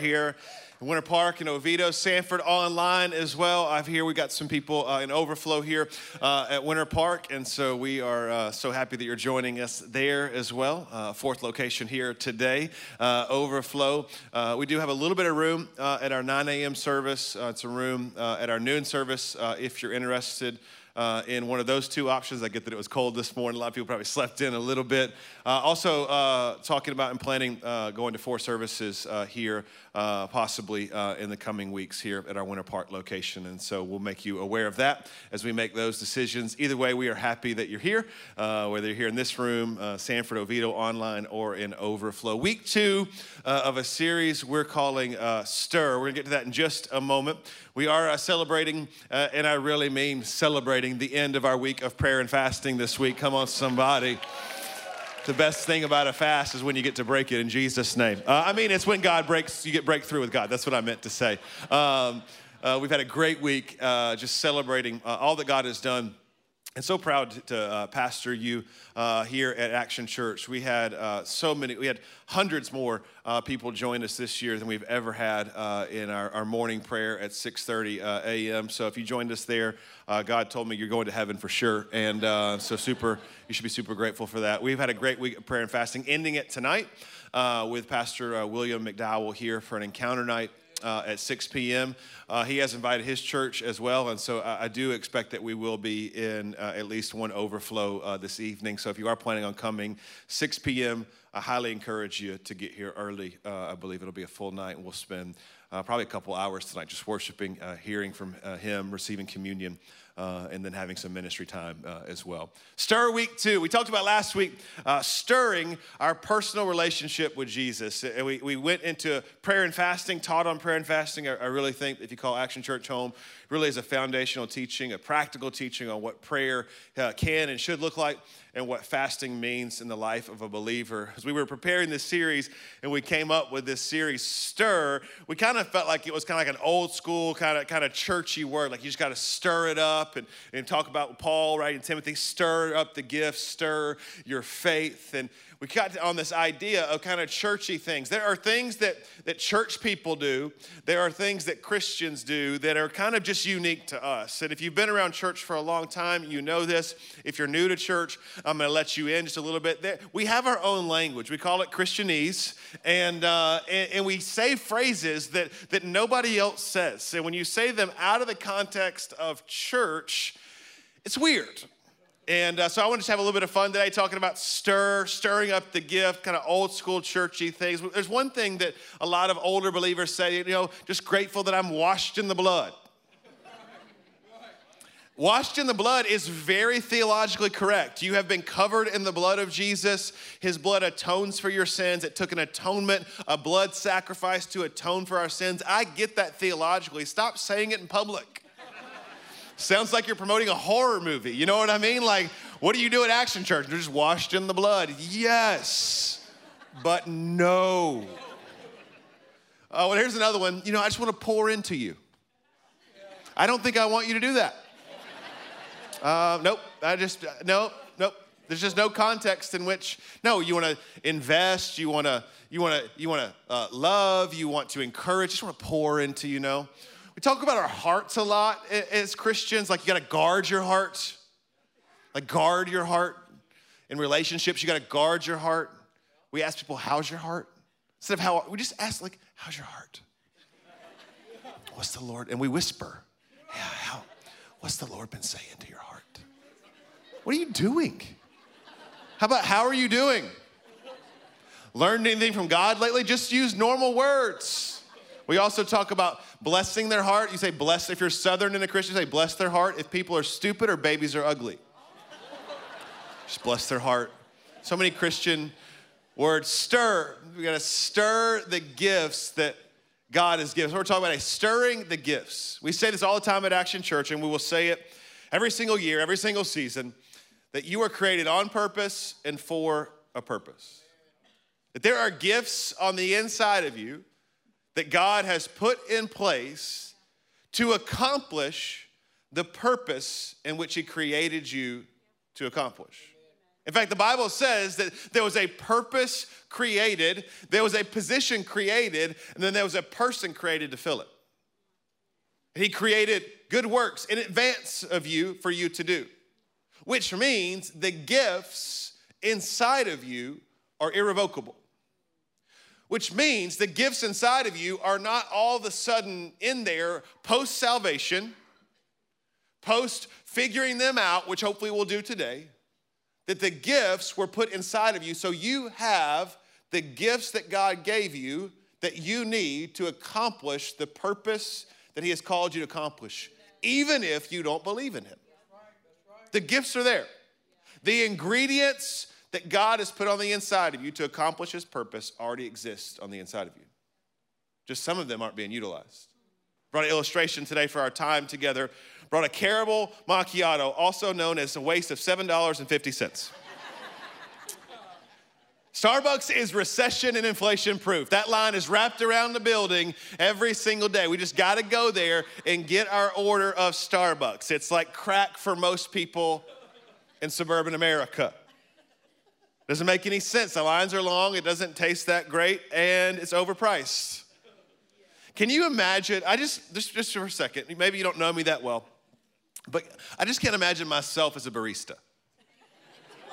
here. in Winter Park and Oviedo, Sanford online as well. I've here we got some people uh, in overflow here uh, at Winter Park, and so we are uh, so happy that you're joining us there as well. Uh, fourth location here today, uh, overflow. Uh, we do have a little bit of room at our 9 a.m. service. it's a room at our noon service if you're interested uh, in one of those two options. I get that it was cold this morning. A lot of people probably slept in a little bit. Uh, also, uh, talking about and planning going to four services here, uh, possibly uh, in the coming weeks here at our Winter Park location. And so we'll make you aware of that as we make those decisions. Either way, we are happy that you're here, uh, whether you're here in this room, uh, Sanford Oviedo online, or in Overflow. Week two of a series we're calling Stir. We're going to get to that in just a moment. We are celebrating, and I really mean celebrating the end of our week of prayer and fasting this week. Come on, somebody. The best thing about a fast is when you get to break it in Jesus' name. Uh, I mean, it's when God breaks, you get breakthrough with God. That's what I meant to say. Um, uh, we've had a great week uh, just celebrating uh, all that God has done and so proud to uh, pastor you uh, here at Action Church. We had uh, so many, we had hundreds more uh, people join us this year than we've ever had uh, in our, our, morning prayer at 6.30 uh, a.m. So if you joined us there, God told me you're going to heaven for sure. And so super, you should be super grateful for that. We've had a great week of prayer and fasting, ending it tonight with Pastor William McDowell here for an encounter night uh, at 6 p.m. Uh, he has invited his church as well, and so I, I do expect that we will be in uh, at least one overflow uh, this evening. So if you are planning on coming, 6 p.m., I highly encourage you to get here early. Uh, I believe it'll be a full night, and we'll spend uh, probably a couple hours tonight just worshiping, hearing from him, receiving communion uh, and then having some ministry time uh, as well. Stir week two. We talked about last week uh, stirring our personal relationship with Jesus. And we, we went into prayer and fasting, taught on prayer and fasting. I, I really think if you call Action Church home, really is a foundational teaching, a practical teaching on what prayer uh, can and should look like and what fasting means in the life of a believer. As we were preparing this series and we came up with this series, Stir, we kind of felt like it was kind of like an old school, kind of kind of churchy word. Like you just got to stir it up and, and talk about Paul, right, and Timothy, stir up the gifts, stir your faith. And we got on this idea of kind of churchy things. There are things that, that church people do, there are things that Christians do that are kind of just unique to us. And if you've been around church for a long time, you know this. If you're new to church, I'm going to let you in just a little bit. There, We have our own language. We call it Christianese, and, uh, and, and we say phrases that, that nobody else says. And when you say them out of the context of church, it's weird. And uh, so I want to just have a little bit of fun today talking about stir, stirring up the gift, kind of old school churchy things. There's one thing that a lot of older believers say, you know, just grateful that I'm washed in the blood. Washed in the blood is very theologically correct. You have been covered in the blood of Jesus. His blood atones for your sins. It took an atonement, a blood sacrifice to atone for our sins. I get that theologically. Stop saying it in public. Sounds like you're promoting a horror movie. You know what I mean? Like, what do you do at Action Church? They're just washed in the blood. Yes, but no. Oh, well, here's another one. You know, I just want to pour into you. I don't think I want you to do that. Uh, nope. I just, uh, nope, nope. There's just no context in which, no, you want to invest, you want to, you want to, you want to uh, love, you want to encourage, just want to pour into, you know. We talk about our hearts a lot as Christians, like you gotta guard your heart. Like, guard your heart. In relationships, you gotta guard your heart. We ask people, How's your heart? Instead of how, we just ask, like, How's your heart? What's the Lord? And we whisper, Yeah, how, what's the Lord been saying to your heart? What are you doing? How about, How are you doing? Learned anything from God lately? Just use normal words. We also talk about blessing their heart. You say bless, if you're Southern and a Christian, say bless their heart. If people are stupid or babies are ugly, just bless their heart. So many Christian words. Stir. We got to stir the gifts that God has given. So we're talking about a stirring the gifts. We say this all the time at Action Church, and we will say it every single year, every single season, that you are created on purpose and for a purpose. That there are gifts on the inside of you that God has put in place to accomplish the purpose in which He created you to accomplish. In fact, the Bible says that there was a purpose created, there was a position created, and then there was a person created to fill it. And He created good works in advance of you for you to do, which means the gifts inside of you are irrevocable. Which means the gifts inside of you are not all of a sudden in there post salvation, post figuring them out, which hopefully we'll do today. That the gifts were put inside of you so you have the gifts that God gave you that you need to accomplish the purpose that He has called you to accomplish, even if you don't believe in Him. The gifts are there. The ingredients that God has put on the inside of you to accomplish His purpose already exist on the inside of you. Just some of them aren't being utilized. Brought an illustration today for our time together. Brought a caramel macchiato, also known as a waste of $7.50. Starbucks is recession and inflation proof. That line is wrapped around the building every single day. We just got to go there and get our order of Starbucks. It's like crack for most people in suburban America. Doesn't make any sense. The lines are long, it doesn't taste that great, and it's overpriced. Can you imagine? I just, just, just for a second, maybe you don't know me that well, but I just can't imagine myself as a barista.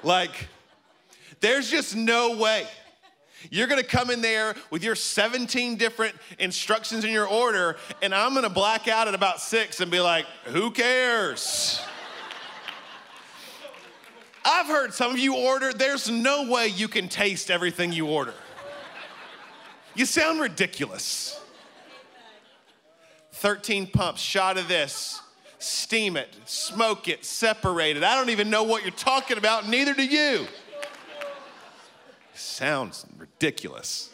like, there's just no way. You're gonna come in there with your 17 different instructions in your order, and I'm gonna black out at about six and be like, who cares? I've heard some of you order, there's no way you can taste everything you order. You sound ridiculous. 13 pumps, shot of this, steam it, smoke it, separate it. I don't even know what you're talking about, neither do you sounds ridiculous.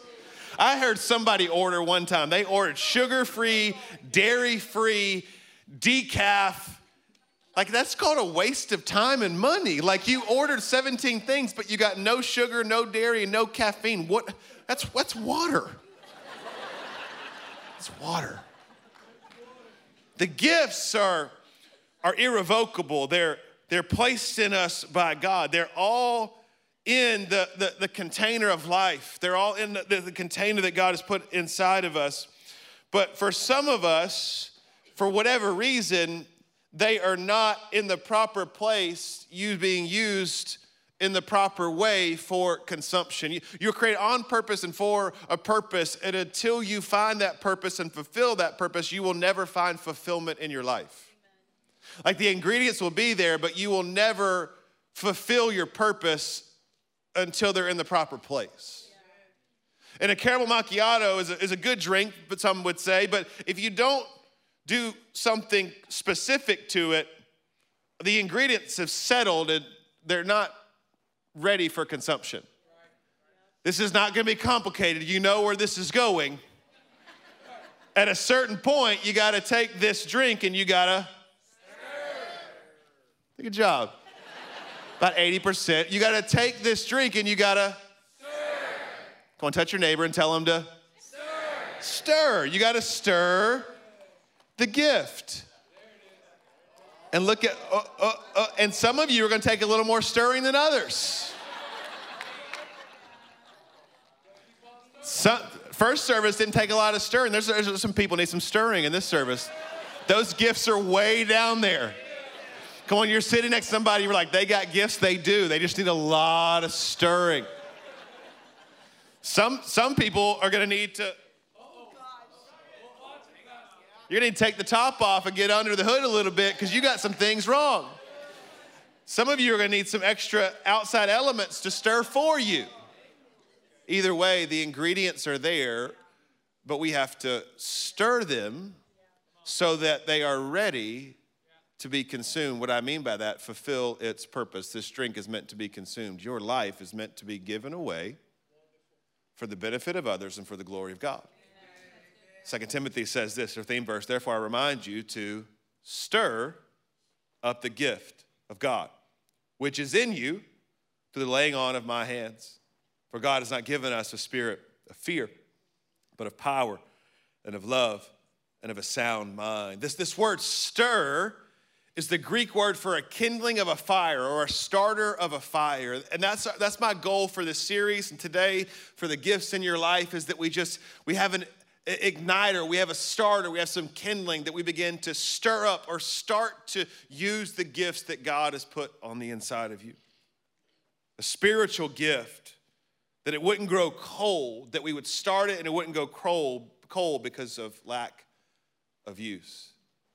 I heard somebody order one time, they ordered sugar free, dairy free, decaf. Like, that's called a waste of time and money. Like, you ordered 17 things, but you got no sugar, no dairy, and no caffeine. What? That's, that's water. It's water. The gifts are, are irrevocable, they're, they're placed in us by God. They're all in the, the, the, container of life. They're all in the, the container that God has put inside of us. But for some of us, for whatever reason, they are not in the proper place, you being used in the proper way for consumption. You, you're created on purpose and for a purpose, and until you find that purpose and fulfill that purpose, you will never find fulfillment in your life. Like the ingredients will be there, but you will never fulfill your purpose until they're in the proper place. And a caramel macchiato is a, is a good drink, but some would say, but if you don't do something specific to it, the ingredients have settled and they're not ready for consumption. This is not gonna be complicated. You know where this is going. At a certain point, you gotta take this drink and you gotta. Good job about 80%. You gotta take this drink and you gotta stir. Come on, touch your neighbor and tell him to stir. Stir. You gotta stir the gift. And look at, uh, uh, uh, and some of you are gonna take a little more stirring than others. Some, first service didn't take a lot of stirring. There's, there's some people need some stirring in this service. Those gifts are way down there. Come on, you're sitting next to somebody, you're like, they got gifts, they do. They just need a lot of stirring. Some, some people are gonna need to, you're need to take the top off and get under the hood a little bit because you got some things wrong. Some of you are gonna need some extra outside elements to stir for you. Either way, the ingredients are there, but we have to stir them so that they are ready to be consumed. What I mean by that, fulfill its purpose. This drink is meant to be consumed. Your life is meant to be given away for the benefit of others and for the glory of God. Second Timothy says this, our theme verse, therefore I remind you to stir up the gift of God, which is in you through the laying on of my hands. For God has not given us a spirit of fear, but of power and of love and of a sound mind. This, this word stir is the Greek word for a kindling of a fire or a starter of a fire. And that's, that's my goal for this series. And today, for the gifts in your life, is that we just, we have an igniter, we have a starter, we have some kindling that we begin to stir up or start to use the gifts that God has put on the inside of you. A spiritual gift that it wouldn't grow cold, that we would start it and it wouldn't go cold, cold because of lack of use.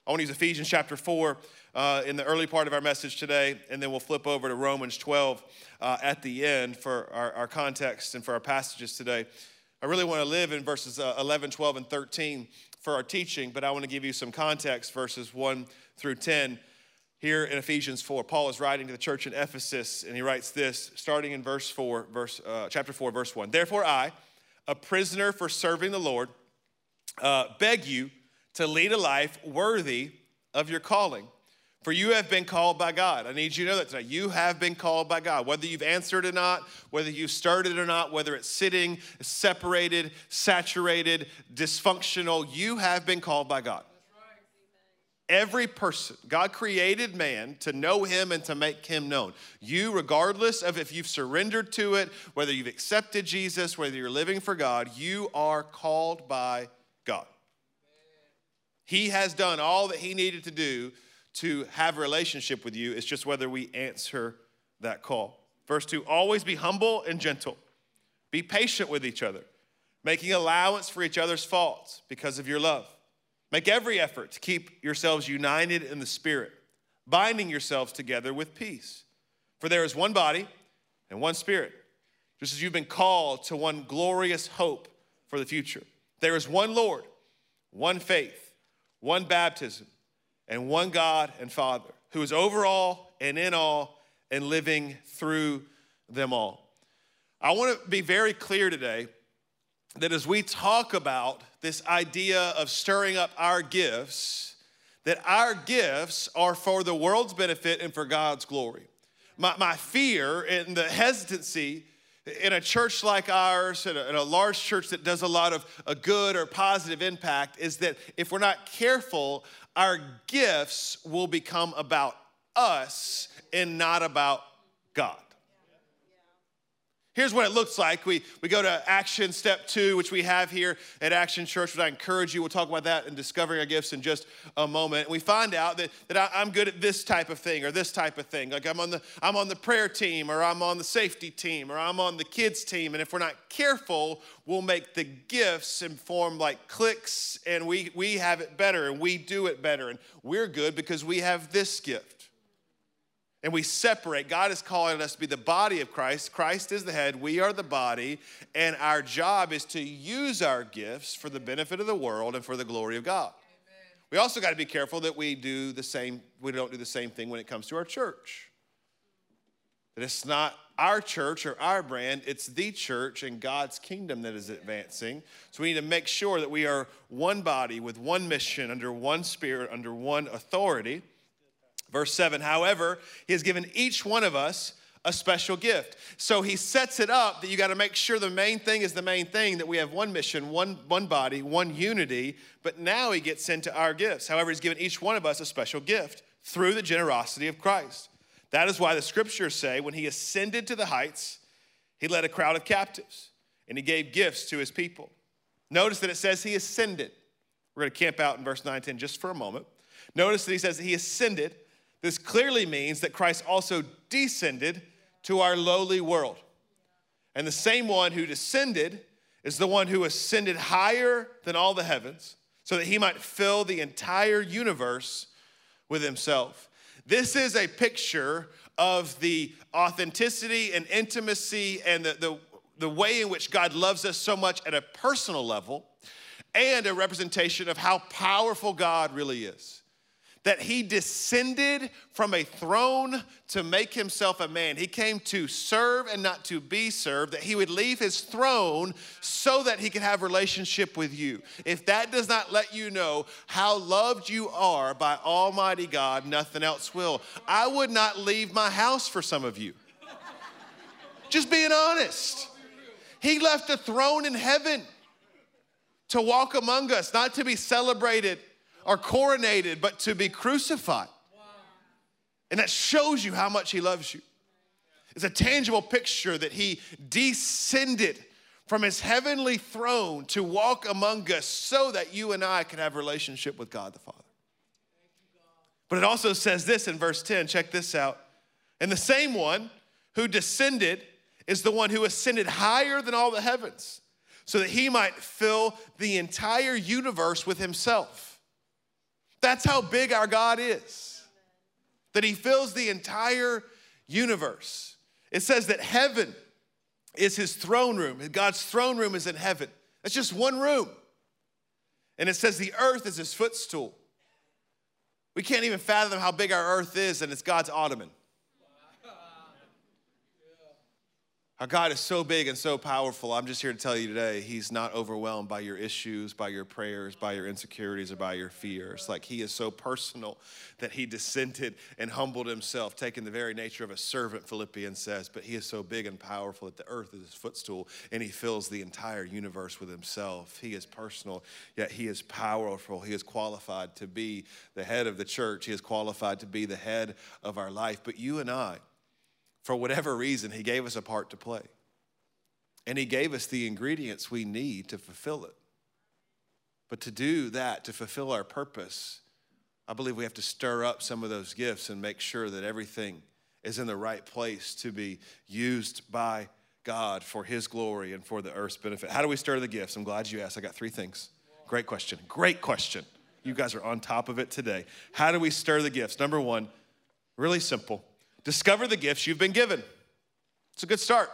I want to use Ephesians chapter 4 uh, in the early part of our message today, and then we'll flip over to Romans 12 uh, at the end for our, our, context and for our passages today. I really want to live in verses uh, 11, 12, and 13 for our teaching, but I want to give you some context, verses 1 through 10. Here in Ephesians 4, Paul is writing to the church in Ephesus, and he writes this, starting in verse 4, verse, uh, chapter 4, verse 1. Therefore, I, a prisoner for serving the Lord, uh, beg you to lead a life worthy of your calling. For you have been called by God. I need you to know that tonight. You have been called by God. Whether you've answered or not, whether you've started or not, whether it's sitting, separated, saturated, dysfunctional, you have been called by God. Every person, God created man to know him and to make him known. You, regardless of if you've surrendered to it, whether you've accepted Jesus, whether you're living for God, you are called by God. He has done all that he needed to do to have a relationship with you. It's just whether we answer that call. Verse 2 always be humble and gentle, be patient with each other, making allowance for each other's faults because of your love. Make every effort to keep yourselves united in the Spirit, binding yourselves together with peace. For there is one body and one Spirit, just as you've been called to one glorious hope for the future. There is one Lord, one faith one baptism, and one God and Father, who is over all and in all and living through them all. I want to be very clear today that as we talk about this idea of stirring up our gifts, that our gifts are for the world's benefit and for God's glory. My, my fear and the hesitancy in a church like ours, in a, in a, large church that does a lot of a good or positive impact, is that if we're not careful, our gifts will become about us and not about God. Here's what it looks like. We, we go to action step two, which we have here at Action Church, which I encourage you. We'll talk about that and discovering our gifts in just a moment. We find out that, that I, I'm good at this type of thing or this type of thing. Like I'm on, the, I'm on the prayer team or I'm on the safety team or I'm on the kids team. And if we're not careful, we'll make the gifts and form like cliques and we, we have it better and we do it better. And we're good because we have this gift and we separate. God is calling us to be the body of Christ. Christ is the head, we are the body, and our job is to use our gifts for the benefit of the world and for the glory of God. Amen. We also got to be careful that we do the same we don't do the same thing when it comes to our church. That it's not our church or our brand, it's the church and God's kingdom that is advancing. So we need to make sure that we are one body with one mission, under one spirit, under one authority. Verse 7 However, he has given each one of us a special gift. So he sets it up that you got to make sure the main thing is the main thing, that we have one mission, one, one body, one unity. But now he gets into our gifts. However, he's given each one of us a special gift through the generosity of Christ. That is why the scriptures say when he ascended to the heights, he led a crowd of captives and he gave gifts to his people. Notice that it says he ascended. We're going to camp out in verse 9 10 just for a moment. Notice that he says that he ascended this clearly means that Christ also descended to our lowly world. And the same one who descended is the one who ascended higher than all the heavens so that he might fill the entire universe with himself. This is a picture of the authenticity and intimacy and the, the, the way in which God loves us so much at a personal level and a representation of how powerful God really is that he descended from a throne to make himself a man. He came to serve and not to be served, that he would leave his throne so that he could have relationship with you. If that does not let you know how loved you are by Almighty God, nothing else will. I would not leave my house for some of you. Just being honest. He left a throne in heaven to walk among us, not to be celebrated are coronated, but to be crucified. And that shows you how much He loves you. It's a tangible picture that He descended from His heavenly throne to walk among us so that you and I can have relationship with God the Father. But it also says this in verse 10 check this out. And the same one who descended is the one who ascended higher than all the heavens so that he might fill the entire universe with himself. That's how big our God is, that he fills the entire universe. It says that heaven is his throne room. God's throne room is in heaven. That's just one room. And it says the earth is his footstool. We can't even fathom how big our earth is, and it's God's ottoman. Our God is so big and so powerful. I'm just here to tell you today, He's not overwhelmed by your issues, by your prayers, by your insecurities, or by your fears. Like He is so personal that He descended and humbled Himself, taking the very nature of a servant, Philippians says. But He is so big and powerful that the earth is His footstool and He fills the entire universe with Himself. He is personal, yet He is powerful. He is qualified to be the head of the church, He is qualified to be the head of our life. But you and I, for whatever reason, He gave us a part to play. And He gave us the ingredients we need to fulfill it. But to do that, to fulfill our purpose, I believe we have to stir up some of those gifts and make sure that everything is in the right place to be used by God for His glory and for the earth's benefit. How do we stir the gifts? I'm glad you asked. I got three things. Great question. Great question. You guys are on top of it today. How do we stir the gifts? Number one, really simple Discover the gifts you've been given. It's a good start.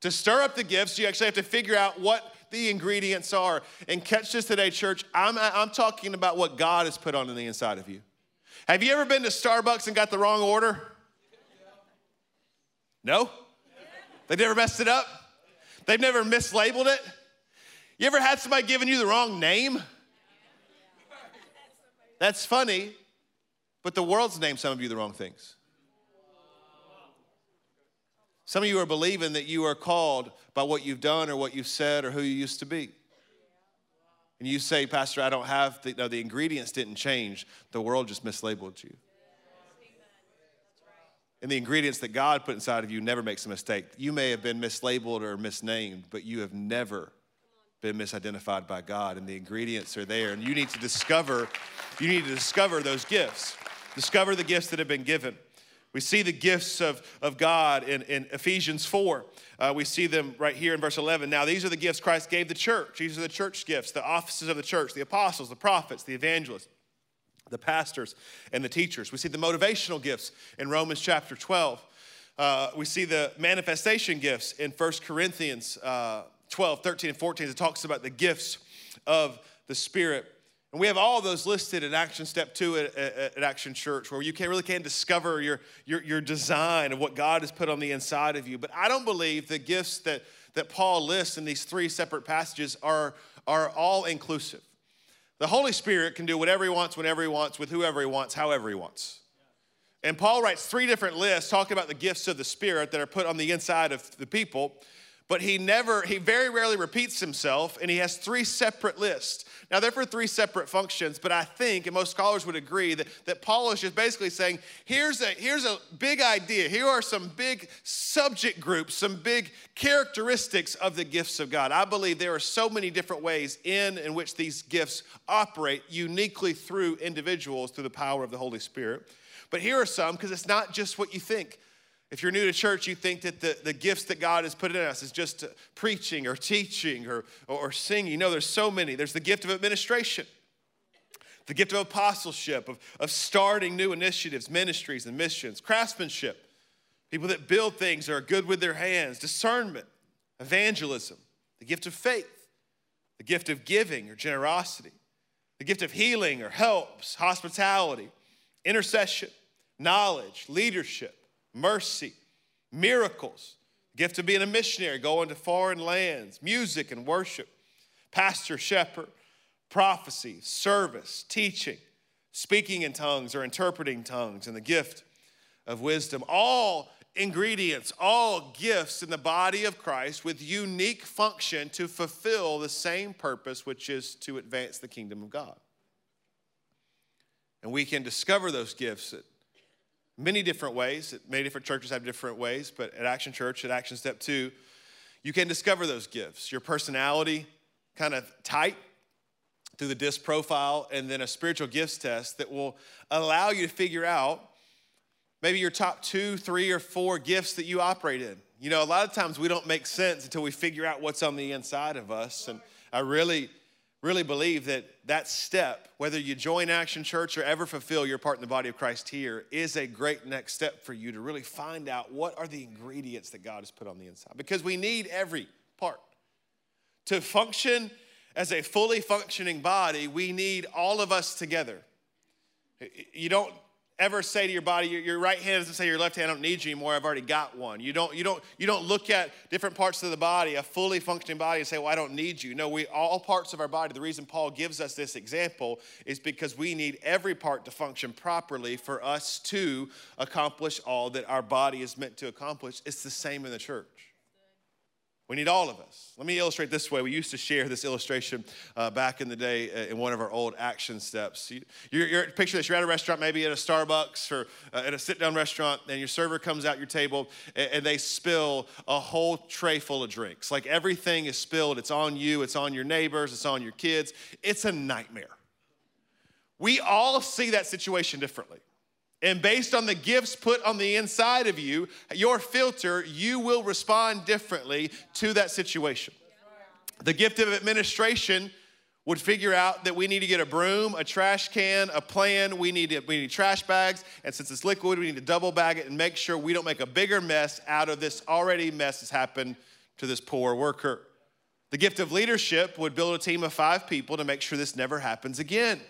To stir up the gifts, you actually have to figure out what the ingredients are. And catch this today, church. I'm, I'm talking about what God has put on the inside of you. Have you ever been to Starbucks and got the wrong order? No? They've never messed it up? They've never mislabeled it? You ever had somebody giving you the wrong name? That's funny, but the world's named some of you the wrong things. Some of you are believing that you are called by what you've done or what you've said or who you used to be. And you say, Pastor, I don't have the, no, the ingredients didn't change. The world just mislabeled you. And the ingredients that God put inside of you never makes a mistake. You may have been mislabeled or misnamed, but you have never been misidentified by God. And the ingredients are there. And you need to discover, you need to discover those gifts. Discover the gifts that have been given. We see the gifts of, of God in, in Ephesians 4. Uh, we see them right here in verse 11. Now, these are the gifts Christ gave the church. These are the church gifts, the offices of the church, the apostles, the prophets, the evangelists, the pastors, and the teachers. We see the motivational gifts in Romans chapter 12. Uh, we see the manifestation gifts in 1 Corinthians uh, 12, 13, and 14. It talks about the gifts of the Spirit. And we have all those listed in Action Step 2 at, at, at, Action Church, where you can really can discover your, your, your design of what God has put on the inside of you. But I don't believe the gifts that, that Paul lists in these three separate passages are, are all inclusive. The Holy Spirit can do whatever he wants, whenever he wants, with whoever he wants, however he wants. And Paul writes three different lists talking about the gifts of the Spirit that are put on the inside of the people but he never, he very rarely repeats himself, and he has three separate lists. Now, they're for three separate functions, but I think, and most scholars would agree, that, that Paul is just basically saying here's a, here's a big idea. Here are some big subject groups, some big characteristics of the gifts of God. I believe there are so many different ways in in which these gifts operate uniquely through individuals through the power of the Holy Spirit. But here are some, because it's not just what you think. If you're new to church, you think that the, the gifts that God has put in us is just preaching or teaching or, or singing. No, there's so many. There's the gift of administration, the gift of apostleship, of, of starting new initiatives, ministries, and missions, craftsmanship, people that build things or are good with their hands, discernment, evangelism, the gift of faith, the gift of giving or generosity, the gift of healing or helps, hospitality, intercession, knowledge, leadership mercy, miracles, gift of being a missionary, going to foreign lands, music and worship, pastor, shepherd, prophecy, service, teaching, speaking in tongues or interpreting tongues, and the gift of wisdom. All ingredients, all gifts in the body of Christ with unique function to fulfill the same purpose, which is to advance the kingdom of God. And we can discover those gifts at many different ways. Many different churches have different ways, but at Action Church, at Action Step 2, you can discover those gifts. Your personality kind of type through the DISC profile, and then a spiritual gifts test that will allow you to figure out maybe your top two, three, or four gifts that you operate in. You know, a lot of times we don't make sense until we figure out what's on the inside of us. And I really, really believe that that step, whether you join Action Church or ever fulfill your part in the body of Christ here, is a great next step for you to really find out what are the ingredients that God has put on the inside. Because we need every part to function as a fully functioning body, we need all of us together. You don't ever say to your body, your, your right hand doesn't say your left hand, I don't need you anymore, I've already got one. You don't, you, don't, you don't look at different parts of the body, a fully functioning body, and say, well, I don't need you. No, we all parts of our body. The reason Paul gives us this example is because we need every part to function properly for us to accomplish all that our body is meant to accomplish. It's the same in the church. We need all of us. Let me illustrate this way. We used to share this illustration uh, back in the day uh, in one of our old action steps. You, you're, you're, picture this: you're at a restaurant, maybe at a Starbucks or uh, at a sit-down restaurant, and your server comes out your table and, and, they spill a whole tray full of drinks. Like everything is spilled. It's on you. It's on your neighbors. It's on your kids. It's a nightmare. We all see that situation differently. And based on the gifts put on the inside of you, your filter, you will respond differently to that situation. The gift of administration would figure out that we need to get a broom, a trash can, a plan. We need, to, we need trash bags. And since it's liquid, we need to double bag it and make sure we don't make a bigger mess out of this already mess that's happened to this poor worker. The gift of leadership would build a team of five people to make sure this never happens again.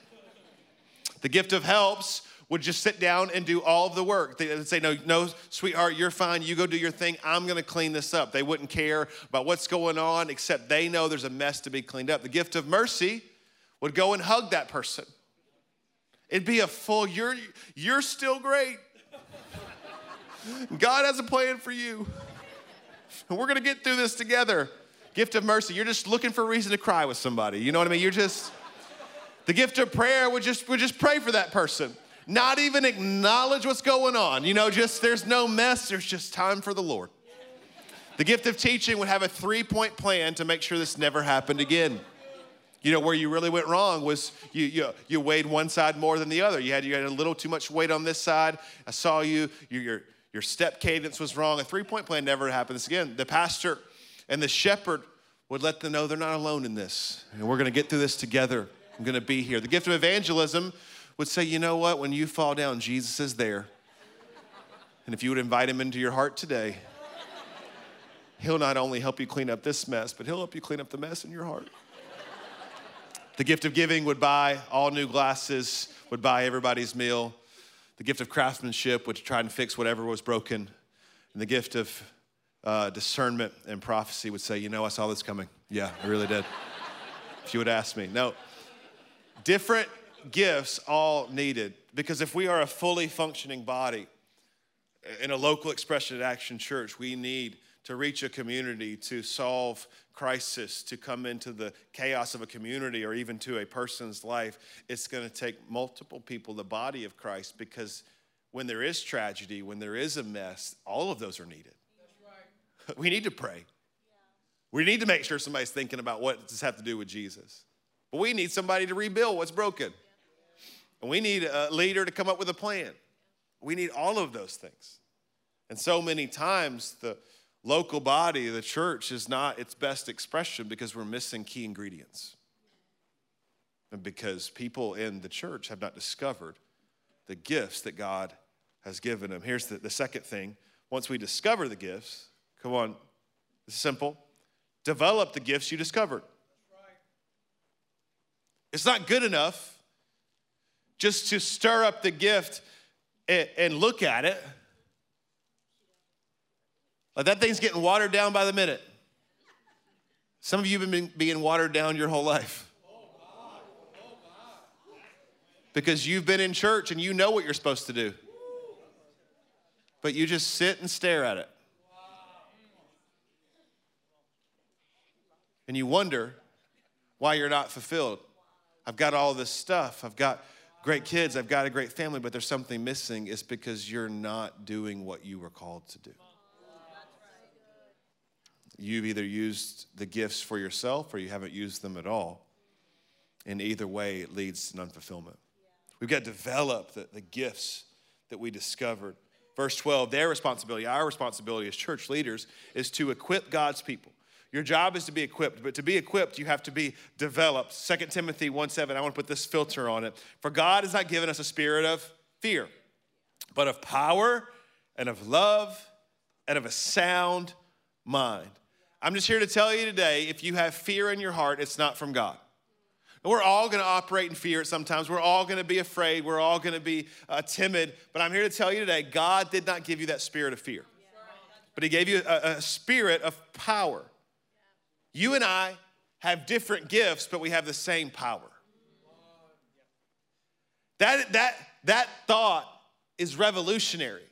The gift of helps would just sit down and do all of the work. They would say, No, no, sweetheart, you're fine. You go do your thing. I'm going to clean this up. They wouldn't care about what's going on, except they know there's a mess to be cleaned up. The gift of mercy would go and hug that person. It'd be a full, you're, you're still great. God has a plan for you. And we're going to get through this together. Gift of mercy, you're just looking for a reason to cry with somebody. You know what I mean? You're just, the gift of prayer would just, would just pray for that person not even acknowledge what's going on. You know, just there's no mess, there's just time for the Lord. The gift of teaching would have a three point plan to make sure this never happened again. You know, where you really went wrong was you, you, you weighed one side more than the other. You had, you had a little too much weight on this side. I saw you, you your, your step cadence was wrong. A three point plan never happens again. The pastor and the shepherd would let them know they're not alone in this. And we're going to get through this together. I'm going to be here. The gift of evangelism would say, you know what, when you fall down, Jesus is there. And if you would invite him into your heart today, he'll not only help you clean up this mess, but he'll help you clean up the mess in your heart. The gift of giving would buy all new glasses, would buy everybody's meal. The gift of craftsmanship would try and fix whatever was broken. And the gift of uh, discernment and prophecy would say, You know, I saw this coming. Yeah, I really did. if you would ask me. No. Different gifts all needed because if we are a fully functioning body in a local expression at Action Church, we need to reach a community, to solve crisis, to come into the chaos of a community or even to a person's life. It's going to take multiple people, the body of Christ, because when there is tragedy, when there is a mess, all of those are needed. Right. We need to pray. Yeah. We need to make sure somebody's thinking about what does this have to do with Jesus. But we need somebody to rebuild what's broken. And we need a leader to come up with a plan. We need all of those things. And so many times, the local body, the church, is not its best expression because we're missing key ingredients. And because people in the church have not discovered the gifts that God has given them. Here's the, the second thing once we discover the gifts, come on, it's simple develop the gifts you discovered. It's not good enough just to stir up the gift and, and look at it. Like that thing's getting watered down by the minute. Some of you have been being watered down your whole life. Because you've been in church and you know what you're supposed to do. But you just sit and stare at it. And you wonder why you're not fulfilled. I've got all this stuff. I've got great kids, I've got a great family, but there's something missing, it's because you're not doing what you were called to do. You've either used the gifts for yourself or you haven't used them at all. And either way, it leads to non fulfillment. We've got to develop the, the gifts that we discovered. Verse 12, their responsibility, our responsibility as church leaders, is to equip God's people. Your job is to be equipped, but to be equipped, you have to be developed. 2 Timothy 1 7, I want to put this filter on it. For God has not given us a spirit of fear, but of power and of love and of a sound mind. I'm just here to tell you today if you have fear in your heart, it's not from God. We're all going to operate in fear sometimes. We're all going to be afraid. We're all going to be uh, timid. But I'm here to tell you today God did not give you that spirit of fear, but He gave you a, a spirit of power. You and I have different gifts, but we have the same power. That, that, that thought is revolutionary.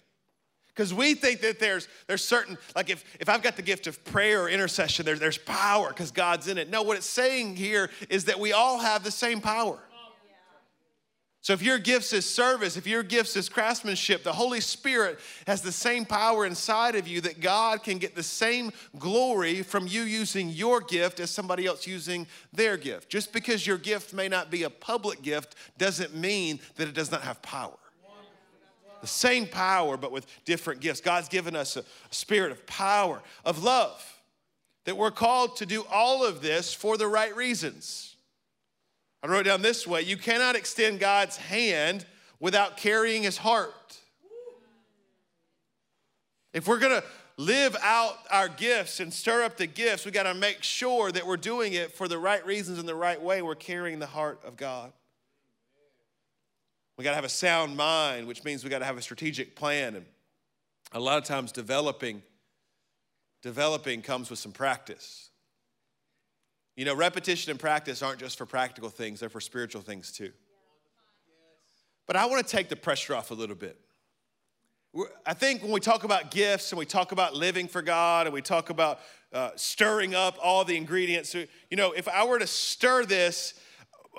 Because we think that there's, there's certain, like if, if I've got the gift of prayer or intercession, there, there's power because God's in it. No, what it's saying here is that we all have the same power. So if your gifts is service, if your gifts is craftsmanship, the Holy Spirit has the same power inside of you that God can get the same glory from you using your gift as somebody else using their gift. Just because your gift may not be a public gift doesn't mean that it does not have power. The same power, but with different gifts. God's given us a, spirit of power, of love, that we're called to do all of this for the right reasons. I wrote down this way you cannot extend God's hand without carrying his heart. If we're gonna live out our gifts and stir up the gifts, we gotta make sure that we're doing it for the right reasons and the right way. We're carrying the heart of God. We got to have a sound mind, which means we got to have a strategic plan. And a lot of times, developing, developing comes with some practice. You know, repetition and practice aren't just for practical things, they're for spiritual things too. But I want to take the pressure off a little bit. I think when we talk about gifts and we talk about living for God and we talk about uh, stirring up all the ingredients, you know, if I were to stir this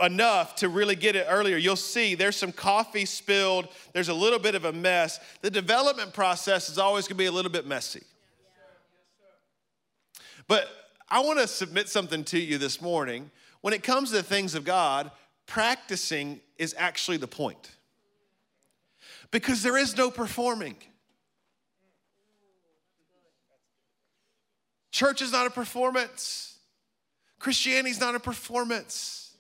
enough to really get it earlier, you'll see there's some coffee spilled, there's a little bit of a mess. The development process is always gonna be a little bit messy. But I wanna submit something to you this morning. When it comes to the things of God, practicing is actually the point. Because there is no performing. Church is not a performance. Christianity is not a performance.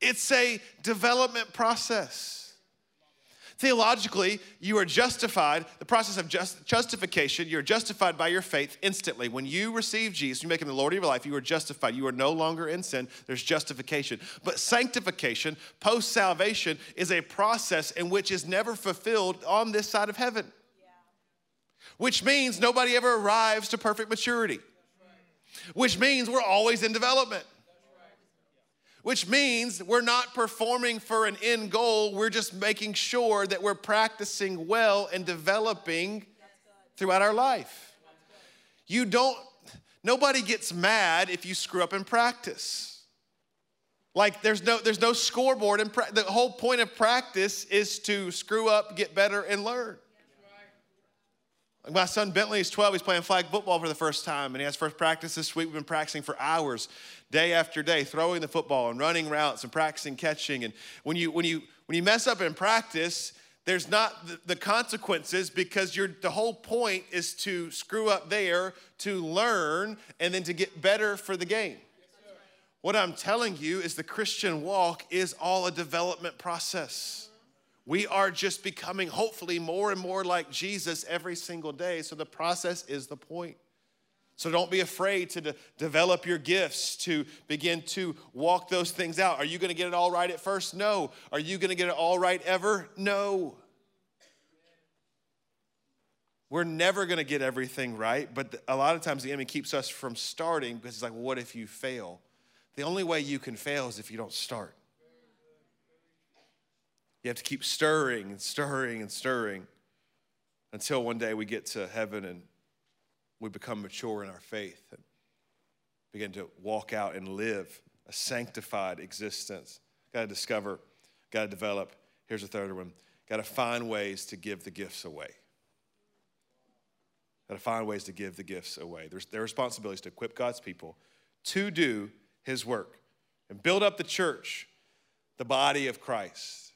It's a development process. Theologically, you are justified, the process of just, justification, you're justified by your faith instantly. When you receive Jesus, you make him the Lord of your life, you are justified. You are no longer in sin, there's justification. But sanctification, post salvation, is a process in which is never fulfilled on this side of heaven. Yeah. Which means nobody ever arrives to perfect maturity. Right. Which means we're always in development which means we're not performing for an end goal. We're just making sure that we're practicing well and developing throughout our life. You don't, nobody gets mad if you screw up in practice. Like there's no there's no scoreboard and pra- the whole point of practice is to screw up, get better and learn. My son Bentley is 12. He's playing flag football for the first time, and he has first practice this week. We've been practicing for hours, day after day, throwing the football and running routes and practicing catching. And when you when you when you mess up in practice, there's not the, the consequences because you're the whole point is to screw up there, to learn, and then to get better for the game. What I'm telling you is the Christian walk is all a development process. We are just becoming, hopefully, more and more like Jesus every single day. So the process is the point. So don't be afraid to de- develop your gifts, to begin to walk those things out. Are you going to get it all right at first? No. Are you going to get it all right ever? No. We're never going to get everything right, but a lot of times the enemy keeps us from starting because it's like, well, what if you fail? The only way you can fail is if you don't start. You have to keep stirring and stirring and stirring until one day we get to heaven and we become mature in our faith and begin to walk out and live a sanctified existence. Got to discover got to develop. Here's a third one got to find ways to give the gifts away. Got to find ways to give the gifts away. There's, their responsibility is to equip God's people to do his work and build up the church, the body of Christ.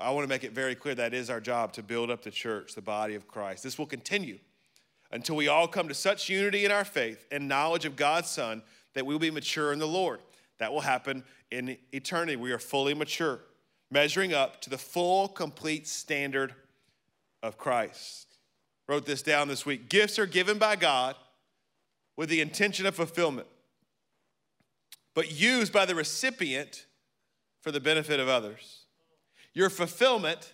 I want to make it very clear that is our job to build up the church, the body of Christ. This will continue until we all come to such unity in our faith and knowledge of God's Son that we will be mature in the Lord. That will happen in eternity. We are fully mature, measuring up to the full, complete standard of Christ. Wrote this down this week. Gifts are given by God with the intention of fulfillment, but used by the recipient for the benefit of others. Your fulfillment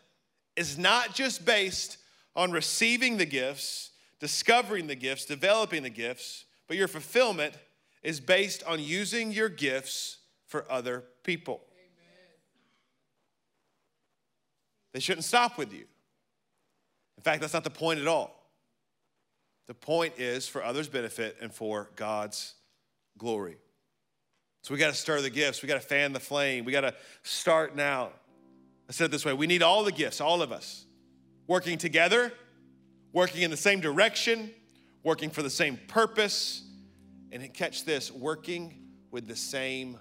is not just based on receiving the gifts, discovering the gifts, developing the gifts, but your fulfillment is based on using your gifts for other people. They shouldn't stop with you. In fact, that's not the point at all. The point is for others' benefit and for God's glory. So we got to stir the gifts. We got to fan the flame. We got to start now. I said it this way we need all the gifts, all of us, working together, working in the same direction, working for the same purpose, and catch this working with the same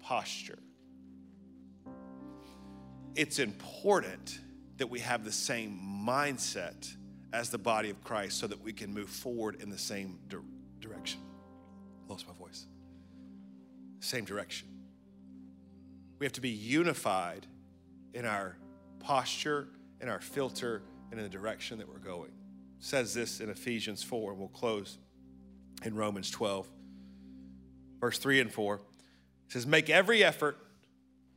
posture. It's important that we have the same mindset as the body of Christ so that we can move forward in the same di- direction. Lost my voice. Same direction. We have to be unified in our posture, in our filter, and in the direction that we're going. It says this in Ephesians 4, and we'll close in Romans 12, verse 3 and 4. It says, Make every effort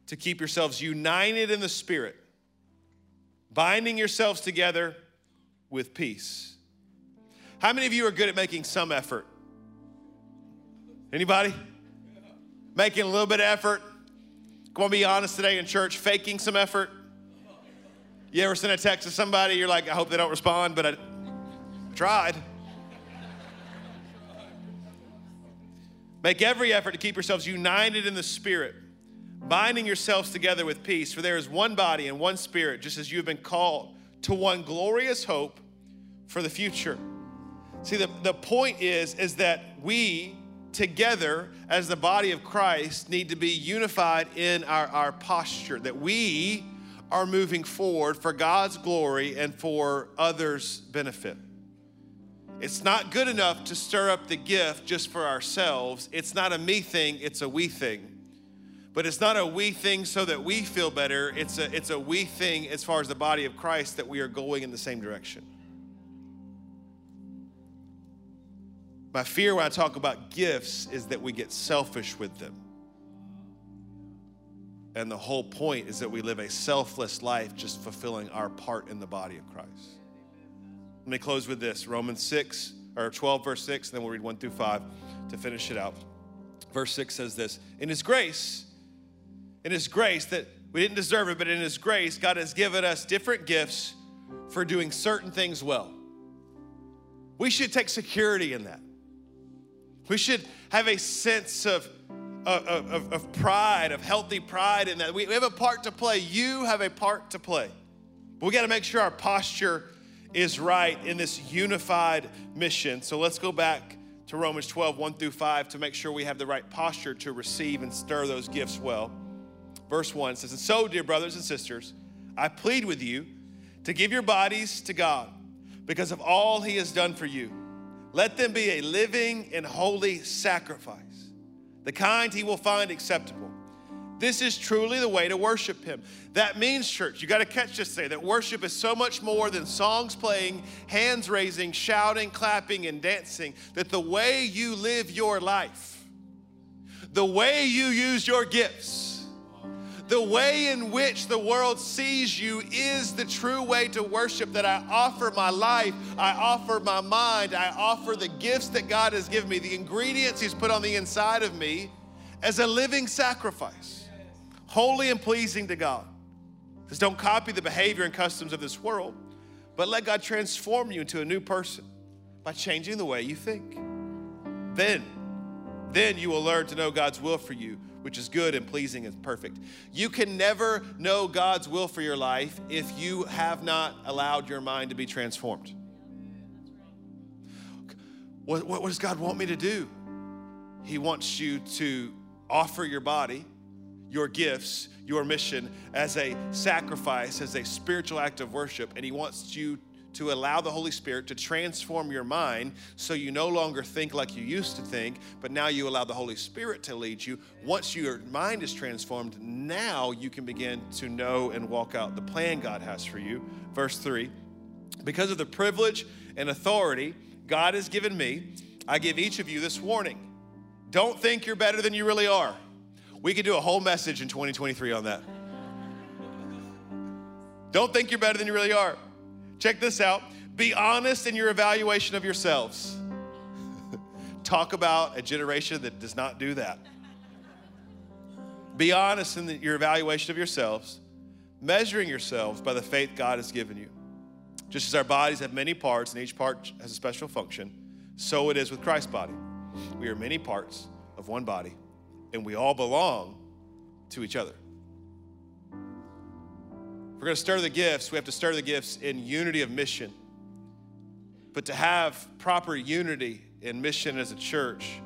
to keep yourselves united in the Spirit, binding yourselves together with peace. How many of you are good at making some effort? Anybody? Making a little bit of effort? On, be honest today in church, faking some effort. You ever send a text to somebody, you're like, I hope they don't respond, but I tried. Make every effort to keep yourselves united in the Spirit, binding yourselves together with peace, for there is one body and one Spirit, just as you have been called to one glorious hope for the future. See, the, the point is, is that we together as the body of Christ need to be unified in our, our posture, that we are moving forward for God's glory and for others' benefit. It's not good enough to stir up the gift just for ourselves. It's not a me thing, it's a we thing. But it's not a we thing so that we feel better. It's a, it's a we thing as far as the body of Christ that we are going in the same direction. My fear when I talk about gifts is that we get selfish with them. And the whole point is that we live a selfless life just fulfilling our part in the body of Christ. Let me close with this Romans 6, or 12, verse 6, and then we'll read 1 through 5 to finish it out. Verse 6 says this In His grace, in His grace, that we didn't deserve it, but in His grace, God has given us different gifts for doing certain things well. We should take security in that. We should have a sense of, of, of, of pride, of healthy pride in that. We have a part to play. You have a part to play. But we got to make sure our posture is right in this unified mission. So let's go back to Romans 12, 1 through 5 to make sure we have the right posture to receive and stir those gifts well. Verse 1 says, And so, dear brothers and sisters, I plead with you to give your bodies to God because of all he has done for you. Let them be a living and holy sacrifice, the kind he will find acceptable. This is truly the way to worship Him. That means, church, you got to catch this today that worship is so much more than songs playing, hands raising, shouting, clapping, and dancing. That the way you live your life, the way you use your gifts, the way in which the world sees you is the true way to worship. That I offer my life, I offer my mind, I offer the gifts that God has given me, the ingredients He's put on the inside of me as a living sacrifice holy and pleasing to God. Just don't copy the behavior and customs of this world, but let God transform you into a new person by changing the way you think. Then, Then you will learn to know God's will for you, which is good and pleasing and perfect. You can never know God's will for your life if you have not allowed your mind to be transformed. What, what, what does God want me to do? He wants you to offer your body, your gifts, your mission as a sacrifice, as a spiritual act of worship, and He wants you to allow the Holy Spirit to transform your mind so you no longer think like you used to think, but now you allow the Holy Spirit to lead you. Once your mind is transformed, now you can begin to know and walk out the plan God has for you. Verse 3 Because of the privilege and authority God has given me, I give each of you this warning. Don't think you're better than you really are. We could do a whole message in 2023 on that. Don't think you're better than you really are. Check this out. Be honest in your evaluation of yourselves. Talk about a generation that does not do that. Be honest in the, your evaluation of yourselves, measuring yourselves by the faith God has given you. Just as our bodies have many parts and each part has a special function, so it is with Christ's body. We are many parts of one body, and we all belong to each other we're going to stir the gifts, we have to stir the gifts in unity of mission. But to have proper unity in mission as a church,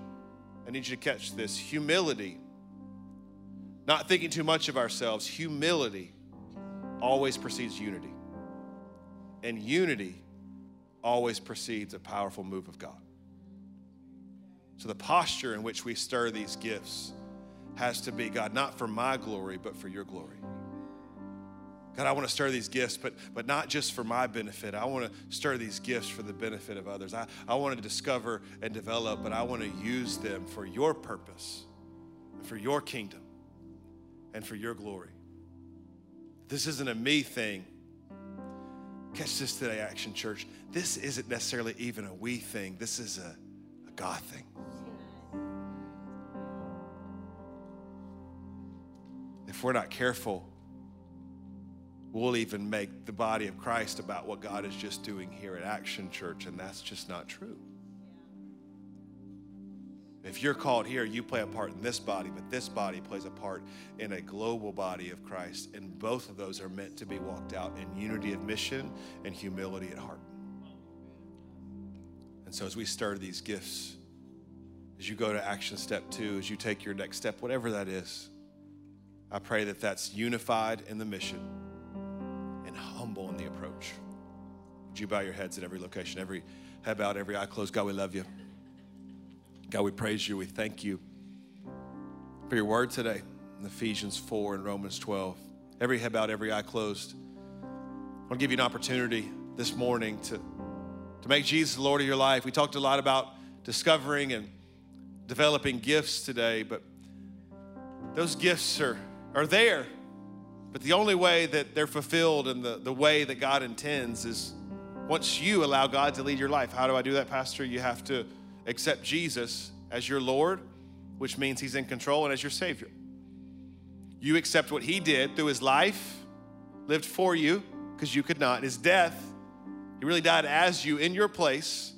I need you to catch this humility, not thinking too much of ourselves, humility always precedes unity. And unity always precedes a powerful move of God. So the posture in which we stir these gifts has to be God, not for my glory, but for your glory. God, I want to stir these gifts, but, but not just for my benefit. I want to stir these gifts for the benefit of others. I, I want to discover and develop, but I want to use them for your purpose, for your kingdom, and for your glory. This isn't a me thing. Catch this today, Action Church. This isn't necessarily even a we thing, this is a, a God thing. If we're not careful, we'll even make the body of Christ about what God is just doing here at Action Church, and that's just not true. If you're called here, you play a part in this body, but this body plays a part in a global body of Christ. And both of those are meant to be walked out in unity of mission and humility at heart. And so, as we stir these gifts, as you go to action step two, as you take your next step, whatever that is, I pray that that's unified in the mission humble in the approach. Would you bow your heads at every location, every head bowed, every eye closed? God, we love you. God, we praise you. We thank you for your word today in Ephesians 4 and Romans 12. Every head bowed, every eye closed. I want to give you an opportunity this morning to, to make Jesus the Lord of your life. We talked a lot about discovering and developing gifts today, but those gifts are, are there. But the only way that they're fulfilled and the, the way that God intends is once you allow God to lead your life. How do I do that, Pastor? You have to accept Jesus as your Lord, which means He's in control, and as your Savior. You accept what He did through His life, lived for you, because you could not. His death, He really died as you in your place,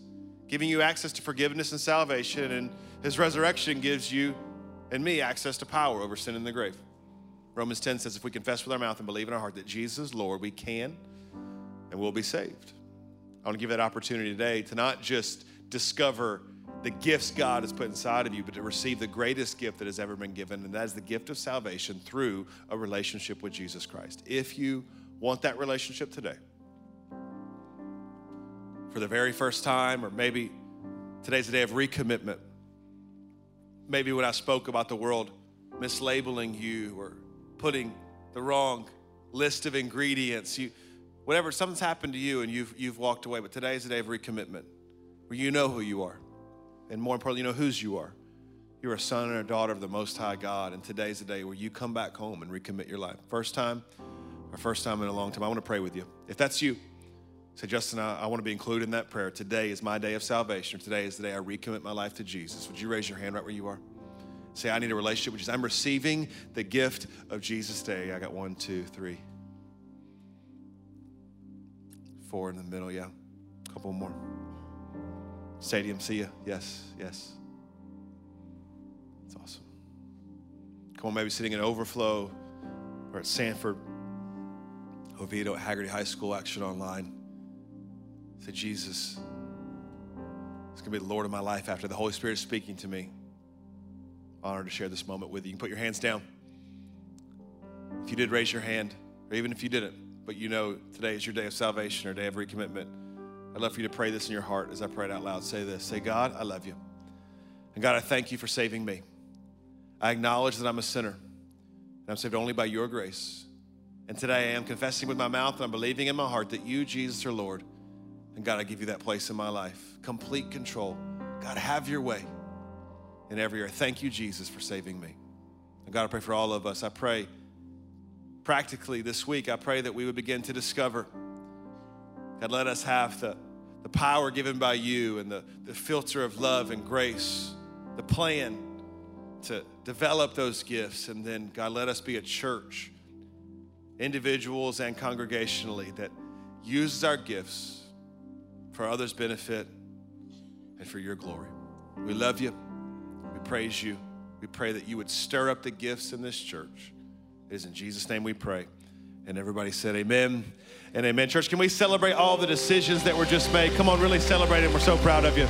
giving you access to forgiveness and salvation, and His resurrection gives you and me access to power over sin in the grave. Romans 10 says if we confess with our mouth and believe in our heart that Jesus is Lord, we can and will be saved. I want to give that opportunity today to not just discover the gifts God has put inside of you, but to receive the greatest gift that has ever been given, and that is the gift of salvation through a relationship with Jesus Christ. If you want that relationship today, for the very first time, or maybe today's a day of recommitment, maybe when I spoke about the world mislabeling you or putting the wrong list of ingredients. You, whatever, something's happened to you and you've, you've walked away. But today is a day of recommitment where you know who you are. And more importantly, you know whose you are. You're a son and a daughter of the Most High God. And today's the day where you come back home and recommit your life. First time or first time in a long time. I want to pray with you. If that's you, say, Justin, I, I want to be included in that prayer. Today is my day of salvation. Today is the day I recommit my life to Jesus. Would you raise your hand right where you are? Say, I need a relationship with Jesus. I'm receiving the gift of Jesus today. I got one, two, three, four in the middle. Yeah. A couple more. Stadium, see ya. Yes, yes. It's awesome. Come on, maybe sitting in Overflow or at Sanford, Oviedo, at Hagerty High School, Action Online. Say, Jesus, it's going to be the Lord of my life after the Holy Spirit is speaking to me. Honored to share this moment with you. You can put your hands down. If you did raise your hand, or even if you didn't, but you know today is your day of salvation or day of recommitment, I'd love for you to pray this in your heart as I pray it out loud. Say this Say, God, I love you. And God, I thank you for saving me. I acknowledge that I'm a sinner, and I'm saved only by your grace. And today I am confessing with my mouth and I'm believing in my heart that you, Jesus, are Lord. And God, I give you that place in my life. Complete control. God, have your way in every area. Thank you, Jesus, for saving me. And God, I pray for all of us. I pray practically this week, I pray that we would begin to discover. God, let us have the, the power given by you and the, the filter of love and grace, the plan to develop those gifts. And then, God, let us be a church, individuals and congregationally, that uses our gifts for others' benefit and for your glory. We love you. Praise you. We pray that you would stir up the gifts in this church. It is in Jesus' name we pray. And everybody said, Amen and amen. Church, can we celebrate all the decisions that were just made? Come on, really celebrate it. We're so proud of you.